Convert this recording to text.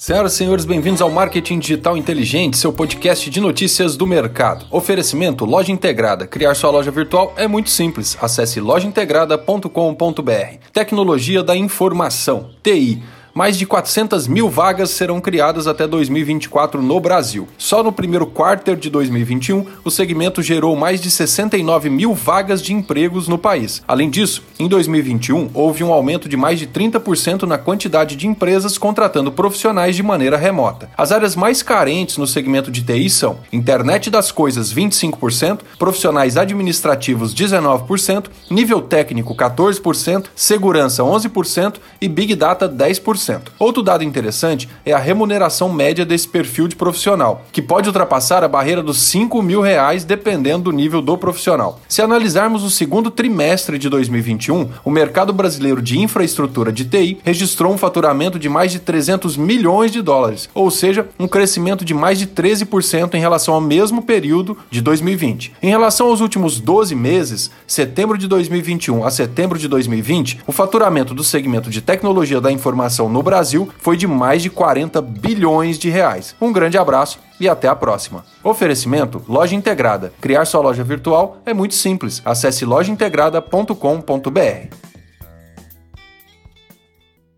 Senhoras e senhores, bem-vindos ao Marketing Digital Inteligente, seu podcast de notícias do mercado. Oferecimento Loja Integrada. Criar sua loja virtual é muito simples. Acesse lojaintegrada.com.br. Tecnologia da Informação, TI mais de 400 mil vagas serão criadas até 2024 no Brasil. Só no primeiro quarter de 2021, o segmento gerou mais de 69 mil vagas de empregos no país. Além disso, em 2021, houve um aumento de mais de 30% na quantidade de empresas contratando profissionais de maneira remota. As áreas mais carentes no segmento de TI são internet das coisas 25%, profissionais administrativos 19%, nível técnico 14%, segurança 11% e big data 10%. Outro dado interessante é a remuneração média desse perfil de profissional, que pode ultrapassar a barreira dos 5 mil reais dependendo do nível do profissional. Se analisarmos o segundo trimestre de 2021, o mercado brasileiro de infraestrutura de TI registrou um faturamento de mais de 300 milhões de dólares, ou seja, um crescimento de mais de 13% em relação ao mesmo período de 2020. Em relação aos últimos 12 meses, setembro de 2021 a setembro de 2020, o faturamento do segmento de tecnologia da informação no no Brasil foi de mais de 40 bilhões de reais. Um grande abraço e até a próxima. Oferecimento Loja Integrada. Criar sua loja virtual é muito simples. Acesse lojaintegrada.com.br.